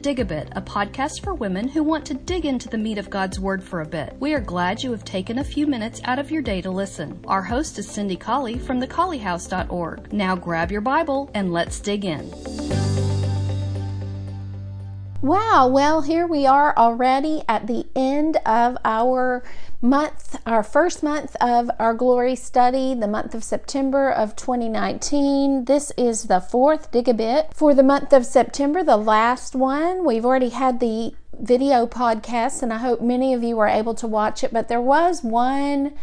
Dig a Bit, a podcast for women who want to dig into the meat of God's Word for a bit. We are glad you have taken a few minutes out of your day to listen. Our host is Cindy Colley from thecolleyhouse.org. Now grab your Bible and let's dig in. Wow, well, here we are already at the end of our month, our first month of our glory study, the month of September of 2019. This is the fourth dig a bit for the month of September, the last one. We've already had the video podcast, and I hope many of you were able to watch it, but there was one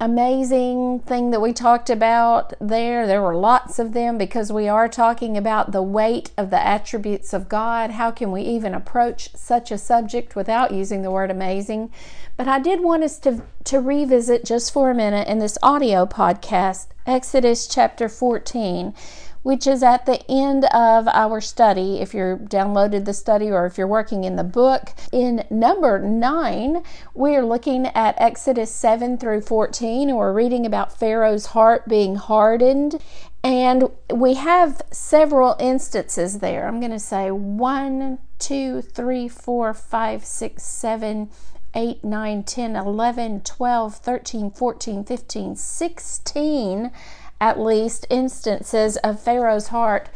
amazing thing that we talked about there. There were lots of them because we are talking about the weight of the attributes of God. How can we even approach such a subject without using the word amazing? But I did want us to, to revisit just for a minute in this audio podcast Exodus chapter 14 which is at the end of our study. If you're downloaded the study or if you're working in the book, in number nine, we are looking at Exodus 7 through 14, and we're reading about Pharaoh's heart being hardened. And we have several instances there. I'm going to say one, two, three, four, five, six, seven. 8, 9, 10, 11, 12, 13, 14, 15, 16 at least instances of Pharaoh's heart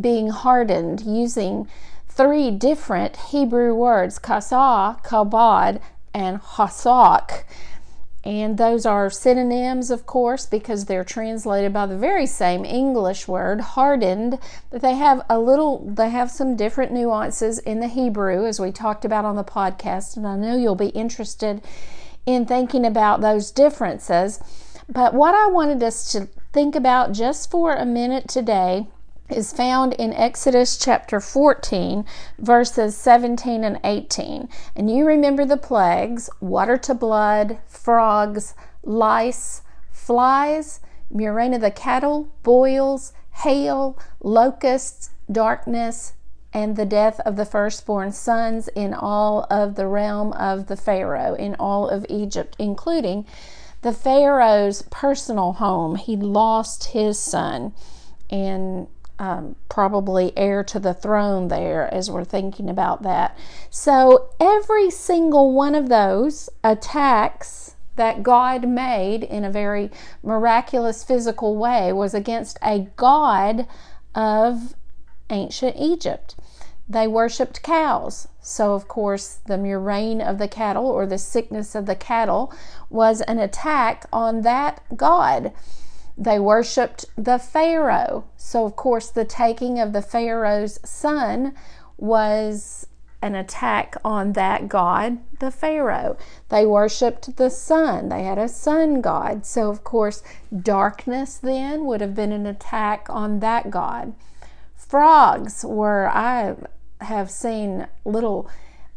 being hardened using three different Hebrew words, kasah, kabod, and hasak. And those are synonyms, of course, because they're translated by the very same English word, hardened, but they have a little, they have some different nuances in the Hebrew, as we talked about on the podcast. And I know you'll be interested in thinking about those differences. But what I wanted us to think about just for a minute today is found in Exodus chapter 14, verses 17 and 18. And you remember the plagues water to blood, frogs, lice, flies, of the cattle, boils, hail, locusts, darkness, and the death of the firstborn sons in all of the realm of the Pharaoh, in all of Egypt, including the Pharaoh's personal home. He lost his son and um, probably heir to the throne there as we're thinking about that. So every single one of those attacks that God made in a very miraculous physical way was against a God of ancient Egypt. They worshiped cows. So, of course, the murrain of the cattle or the sickness of the cattle was an attack on that god. They worshiped the Pharaoh. So, of course, the taking of the Pharaoh's son was an attack on that god, the Pharaoh. They worshiped the sun. They had a sun god. So, of course, darkness then would have been an attack on that god. Frogs were, I have seen little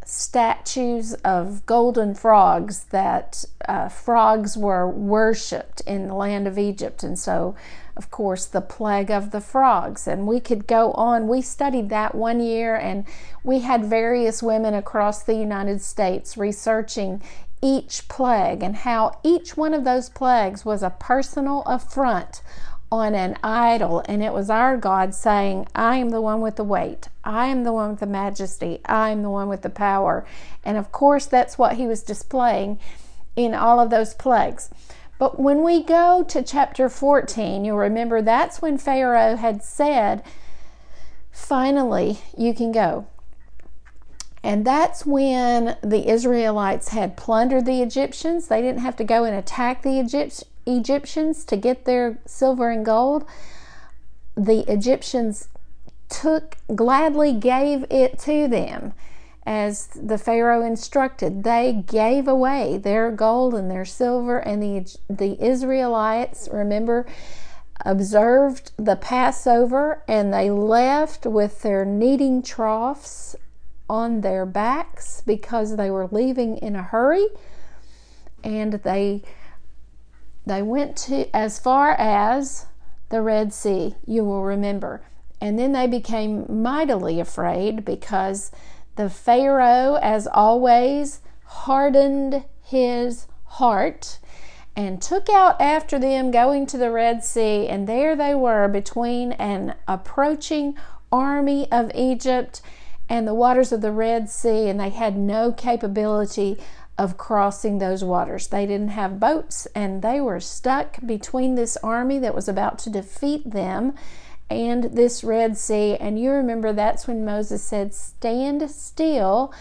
statues of golden frogs that uh, frogs were worshipped in the land of Egypt. And so, of course, the plague of the frogs. And we could go on. We studied that one year, and we had various women across the United States researching each plague and how each one of those plagues was a personal affront on an idol, and it was our God saying, I am the one with the weight, I am the one with the majesty, I am the one with the power. And of course, that's what he was displaying in all of those plagues. But when we go to chapter 14, you'll remember that's when Pharaoh had said, Finally, you can go. And that's when the Israelites had plundered the Egyptians. They didn't have to go and attack the Egyptians to get their silver and gold, the Egyptians took gladly gave it to them as the Pharaoh instructed. They gave away their gold and their silver, and the, the Israelites, remember, observed the Passover and they left with their kneading troughs on their backs because they were leaving in a hurry and they they went to as far as the Red Sea, you will remember. And then they became mightily afraid because the Pharaoh, as always, hardened his heart and took out after them going to the Red Sea. And there they were between an approaching army of Egypt and the waters of the Red Sea, and they had no capability of crossing those waters. They didn't have boats, and they were stuck between this army that was about to defeat them and this Red Sea. And you remember that's when Moses said, Stand still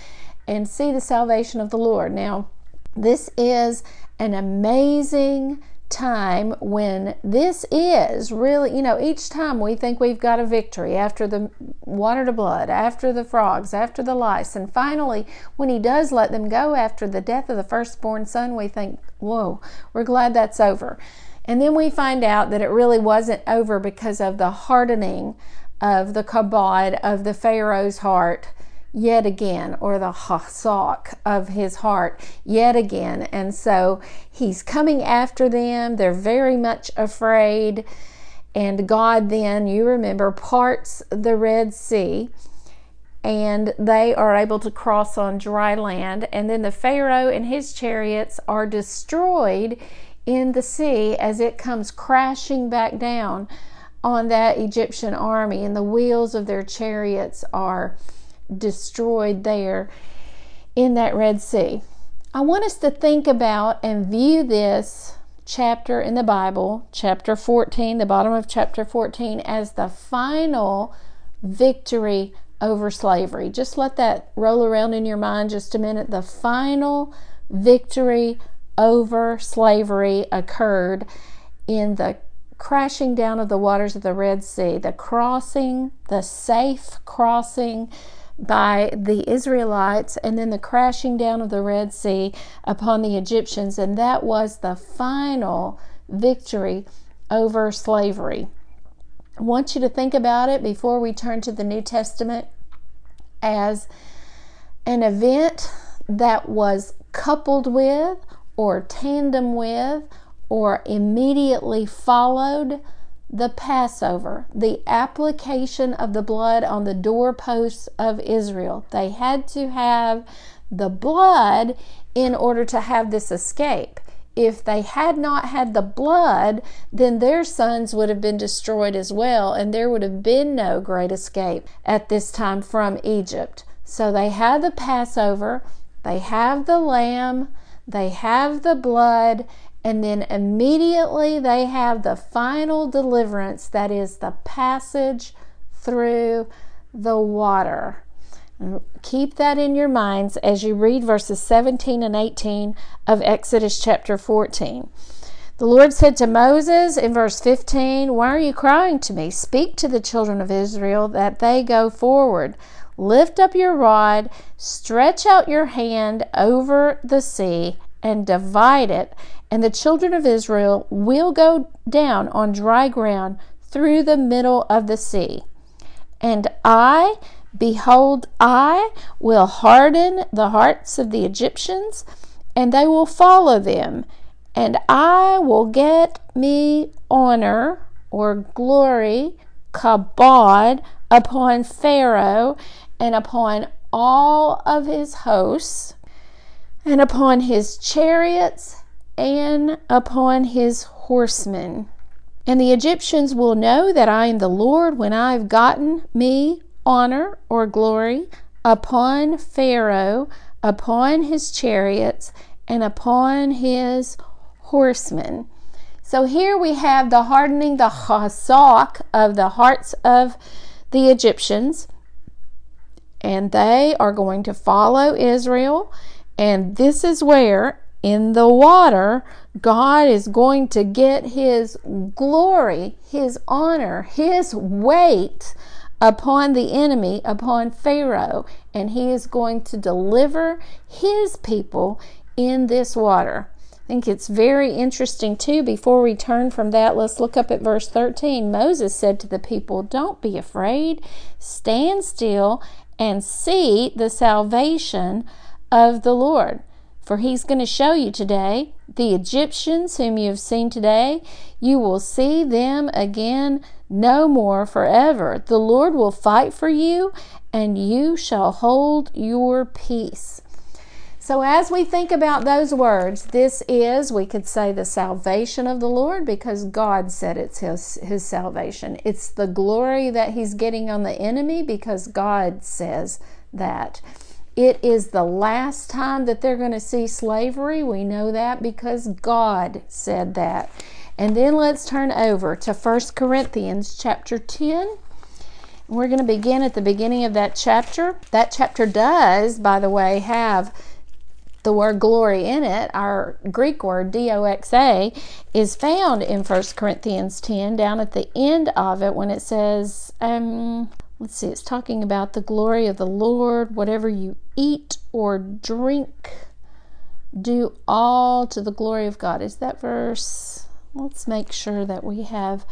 and see the salvation of the Lord. Now, this is an amazing time when this is really, you know, each time we think we've got a victory after the water to blood, after the frogs, after the lice, and finally, when he does let them go after the death of the firstborn son, we think, whoa, we're glad that's over. And then we find out that it really wasn't over because of the hardening of the kabod of the Pharaoh's heart yet again, or the hasak of his heart yet again. And so he's coming after them. They're very much afraid. And God then, you remember, parts the Red Sea and they are able to cross on dry land. And then the Pharaoh and his chariots are destroyed in the sea as it comes crashing back down on that Egyptian army, and the wheels of their chariots are destroyed there in that Red Sea. I want us to think about and view this chapter in the Bible, chapter 14, the bottom of chapter 14, as the final victory over slavery. Just let that roll around in your mind just a minute. The final victory over slavery occurred in the crashing down of the waters of the Red Sea, the crossing, the safe crossing by the Israelites, and then the crashing down of the Red Sea upon the Egyptians. And that was the final victory over slavery. I want you to think about it before we turn to the New Testament as an event that was coupled with or tandem with or immediately followed the Passover, the application of the blood on the doorposts of Israel. They had to have the blood in order to have this escape. If they had not had the blood, then their sons would have been destroyed as well, and there would have been no great escape at this time from Egypt. So they had the Passover, they have the lamb, they have the blood, and then immediately they have the final deliverance that is the passage through the water. keep that in your minds as you read verses 17 and 18 of Exodus chapter 14. The Lord said to Moses in verse 15, Why are you crying to me? Speak to the children of Israel that they go forward. Lift up your rod, stretch out your hand over the sea, and divide it, and the children of Israel will go down on dry ground through the middle of the sea. And I, behold, I will harden the hearts of the Egyptians, and they will follow them, and I will get me honor or glory, kabod, upon Pharaoh and upon all of his hosts and upon his chariots and upon his horsemen. And the Egyptians will know that I am the Lord when I've gotten me honor or glory upon Pharaoh, upon his chariots, and upon his horsemen. So here we have the hardening, the chazak of the hearts of the Egyptians, and they are going to follow Israel and this is where, in the water, God is going to get His glory, His honor, His weight upon the enemy, upon Pharaoh, and He is going to deliver His people in this water. I think it's very interesting too. Before we turn from that, let's look up at verse 13. Moses said to the people, Don't be afraid, stand still and see the salvation of the Lord. For he's going to show you today the Egyptians whom you have seen today, you will see them again no more forever. The Lord will fight for you, and you shall hold your peace. So, as we think about those words, this is, we could say, the salvation of the Lord because God said it's his, his salvation. It's the glory that He's getting on the enemy because God says that. It is the last time that they're going to see slavery. We know that because God said that. And then let's turn over to 1 Corinthians chapter 10. We're going to begin at the beginning of that chapter. That chapter does, by the way, have the word glory in it, our Greek word doxa, is found in 1 Corinthians 10 down at the end of it when it says, um, let's see, it's talking about the glory of the Lord. Whatever you eat or drink, do all to the glory of God. Is that verse? Let's make sure that we have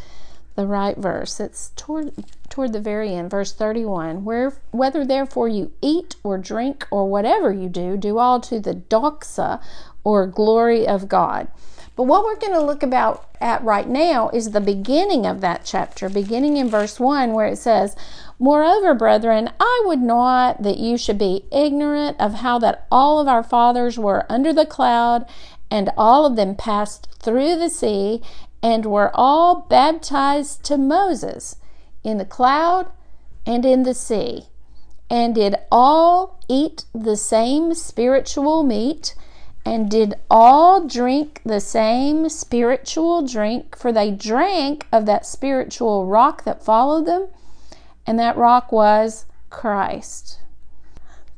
the right verse. It's toward toward the very end, verse 31. Where whether therefore you eat or drink or whatever you do, do all to the doxa or glory of God. But what we're going to look about at right now is the beginning of that chapter, beginning in verse 1 where it says, Moreover, brethren, I would not that you should be ignorant of how that all of our fathers were under the cloud and all of them passed through the sea and were all baptized to Moses in the cloud and in the sea, and did all eat the same spiritual meat, and did all drink the same spiritual drink, for they drank of that spiritual rock that followed them, and that rock was Christ.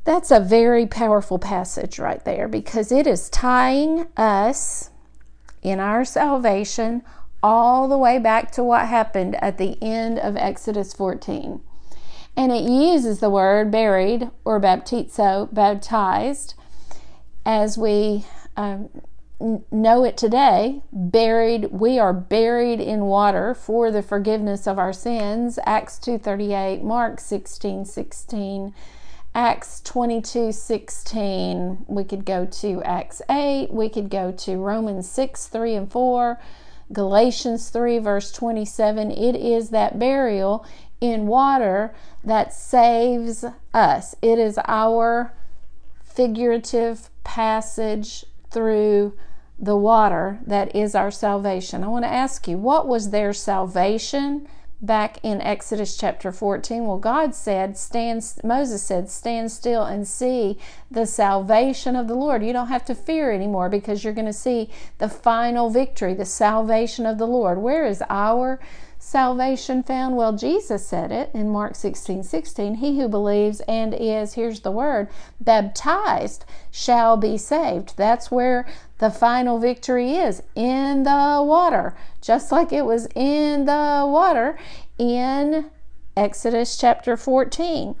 That's a very powerful passage right there because it is tying us in our salvation all the way back to what happened at the end of Exodus 14. And it uses the word buried or baptizo, baptized, as we um, know it today. Buried, we are buried in water for the forgiveness of our sins. Acts 2:38, Mark 16:16. 16, Acts 22 16. We could go to Acts 8. We could go to Romans 6 3 and 4. Galatians 3 verse 27. It is that burial in water that saves us. It is our figurative passage through the water that is our salvation. I want to ask you, what was their salvation? back in Exodus chapter 14? Well, God said, stand, Moses said, stand still and see the salvation of the Lord. You don't have to fear anymore because you're going to see the final victory, the salvation of the Lord. Where is our salvation found? Well, Jesus said it in Mark 16 16. He who believes and is, here's the word, baptized shall be saved. That's where the final victory is in the water, just like it was in the water in Exodus chapter 14.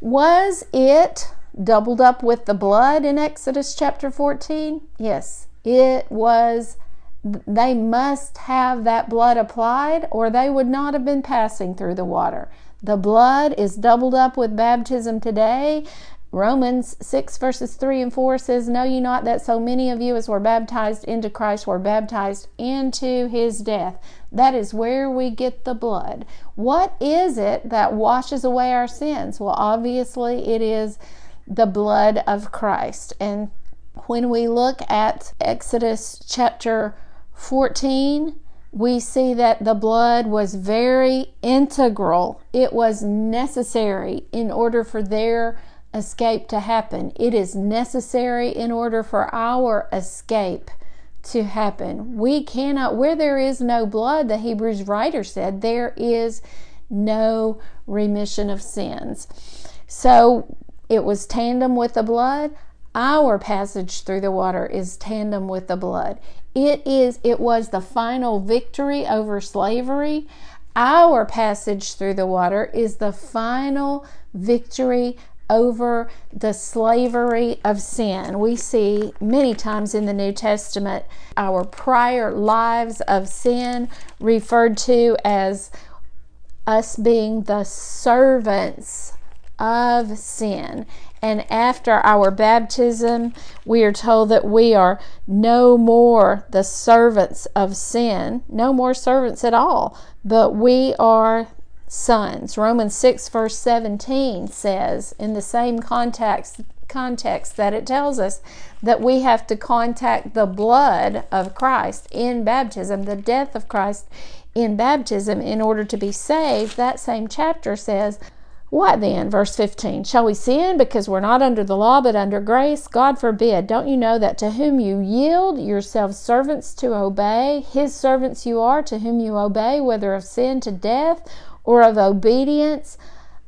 Was it doubled up with the blood in Exodus chapter 14? Yes, it was. They must have that blood applied, or they would not have been passing through the water. The blood is doubled up with baptism today Romans 6 verses 3 and 4 says, Know ye not that so many of you as were baptized into Christ were baptized into his death? That is where we get the blood. What is it that washes away our sins? Well, obviously, it is the blood of Christ. And when we look at Exodus chapter 14, we see that the blood was very integral. It was necessary in order for their escape to happen. It is necessary in order for our escape to happen. We cannot, where there is no blood, the Hebrews writer said, there is no remission of sins. So it was tandem with the blood. Our passage through the water is tandem with the blood. It is, it was the final victory over slavery. Our passage through the water is the final victory over the slavery of sin. We see many times in the New Testament our prior lives of sin referred to as us being the servants of sin. And after our baptism, we are told that we are no more the servants of sin, no more servants at all, but we are sons. Romans 6, verse 17 says, in the same context, context that it tells us that we have to contact the blood of Christ in baptism, the death of Christ in baptism in order to be saved, that same chapter says, what then? Verse 15 Shall we sin because we're not under the law but under grace? God forbid. Don't you know that to whom you yield yourselves servants to obey, his servants you are, to whom you obey, whether of sin to death or of obedience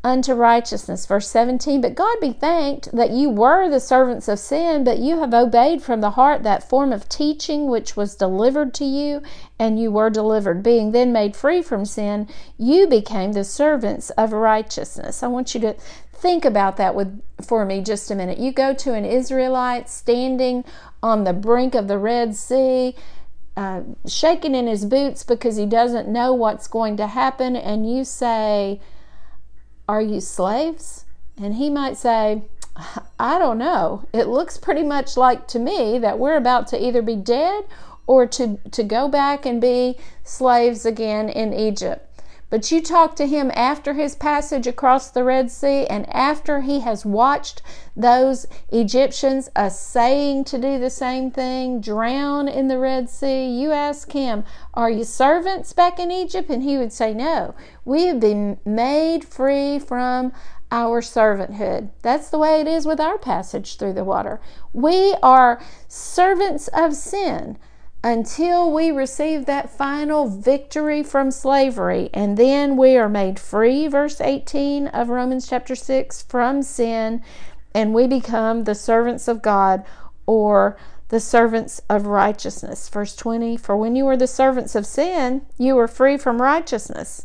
unto righteousness. Verse 17, but God be thanked that you were the servants of sin, but you have obeyed from the heart that form of teaching which was delivered to you, and you were delivered. Being then made free from sin, you became the servants of righteousness. I want you to think about that with for me just a minute. You go to an Israelite standing on the brink of the Red Sea. Uh, shaking in his boots because he doesn't know what's going to happen, and you say, are you slaves? And he might say, I don't know. It looks pretty much like to me that we're about to either be dead or to, to go back and be slaves again in Egypt. But you talk to him after his passage across the Red Sea and after he has watched those Egyptians essaying to do the same thing, drown in the Red Sea. You ask him, Are you servants back in Egypt? And he would say, No, we have been made free from our servanthood. That's the way it is with our passage through the water. We are servants of sin until we receive that final victory from slavery. And then we are made free, verse 18 of Romans chapter 6, from sin, and we become the servants of God or the servants of righteousness. Verse 20 For when you were the servants of sin, you were free from righteousness.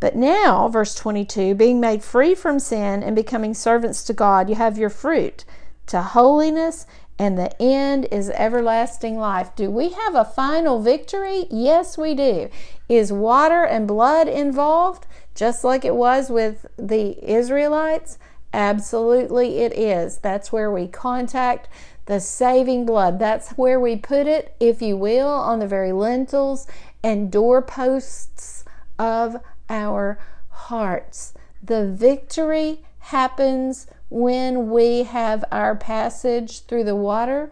But now, verse 22, being made free from sin and becoming servants to God, you have your fruit to holiness and the end is everlasting life. Do we have a final victory? Yes, we do. Is water and blood involved, just like it was with the Israelites? Absolutely, it is. That's where we contact the saving blood. That's where we put it, if you will, on the very lintels and doorposts of our hearts. The victory happens when we have our passage through the water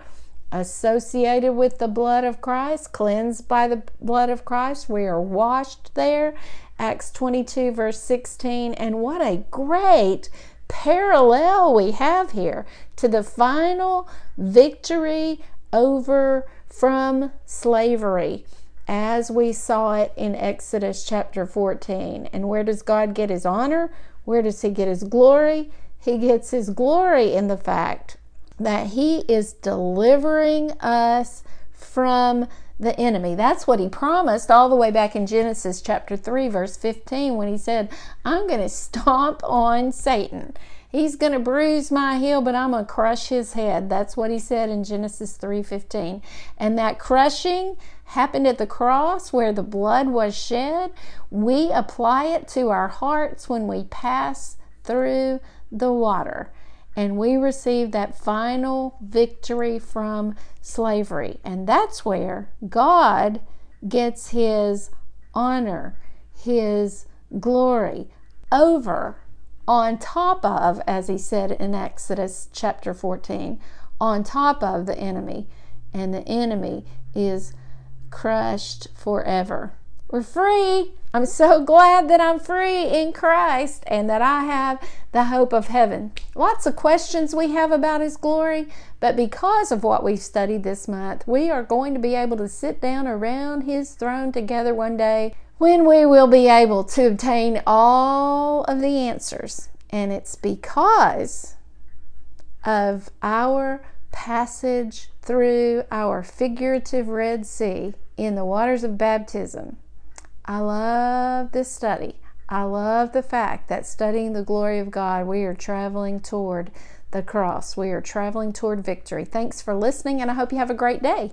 associated with the blood of Christ, cleansed by the blood of Christ. We are washed there. Acts 22, verse 16. And what a great parallel we have here to the final victory over from slavery as we saw it in Exodus chapter 14. And where does God get his honor? Where does he get his glory? He gets his glory in the fact that he is delivering us from the enemy. That's what he promised all the way back in Genesis chapter 3, verse 15, when he said, I'm going to stomp on Satan. He's going to bruise my heel, but I'm going to crush his head. That's what he said in Genesis 3:15. And that crushing happened at the cross where the blood was shed. We apply it to our hearts when we pass through the water. And we receive that final victory from slavery. And that's where God gets his honor, his glory over, on top of, as he said in Exodus chapter 14, on top of the enemy. And the enemy is crushed forever. We're free. I'm so glad that I'm free in Christ and that I have the hope of heaven. Lots of questions we have about His glory, but because of what we've studied this month, we are going to be able to sit down around His throne together one day when we will be able to obtain all of the answers. And it's because of our passage through our figurative Red Sea in the waters of baptism I love this study. I love the fact that studying the glory of God, we are traveling toward the cross. We are traveling toward victory. Thanks for listening, and I hope you have a great day.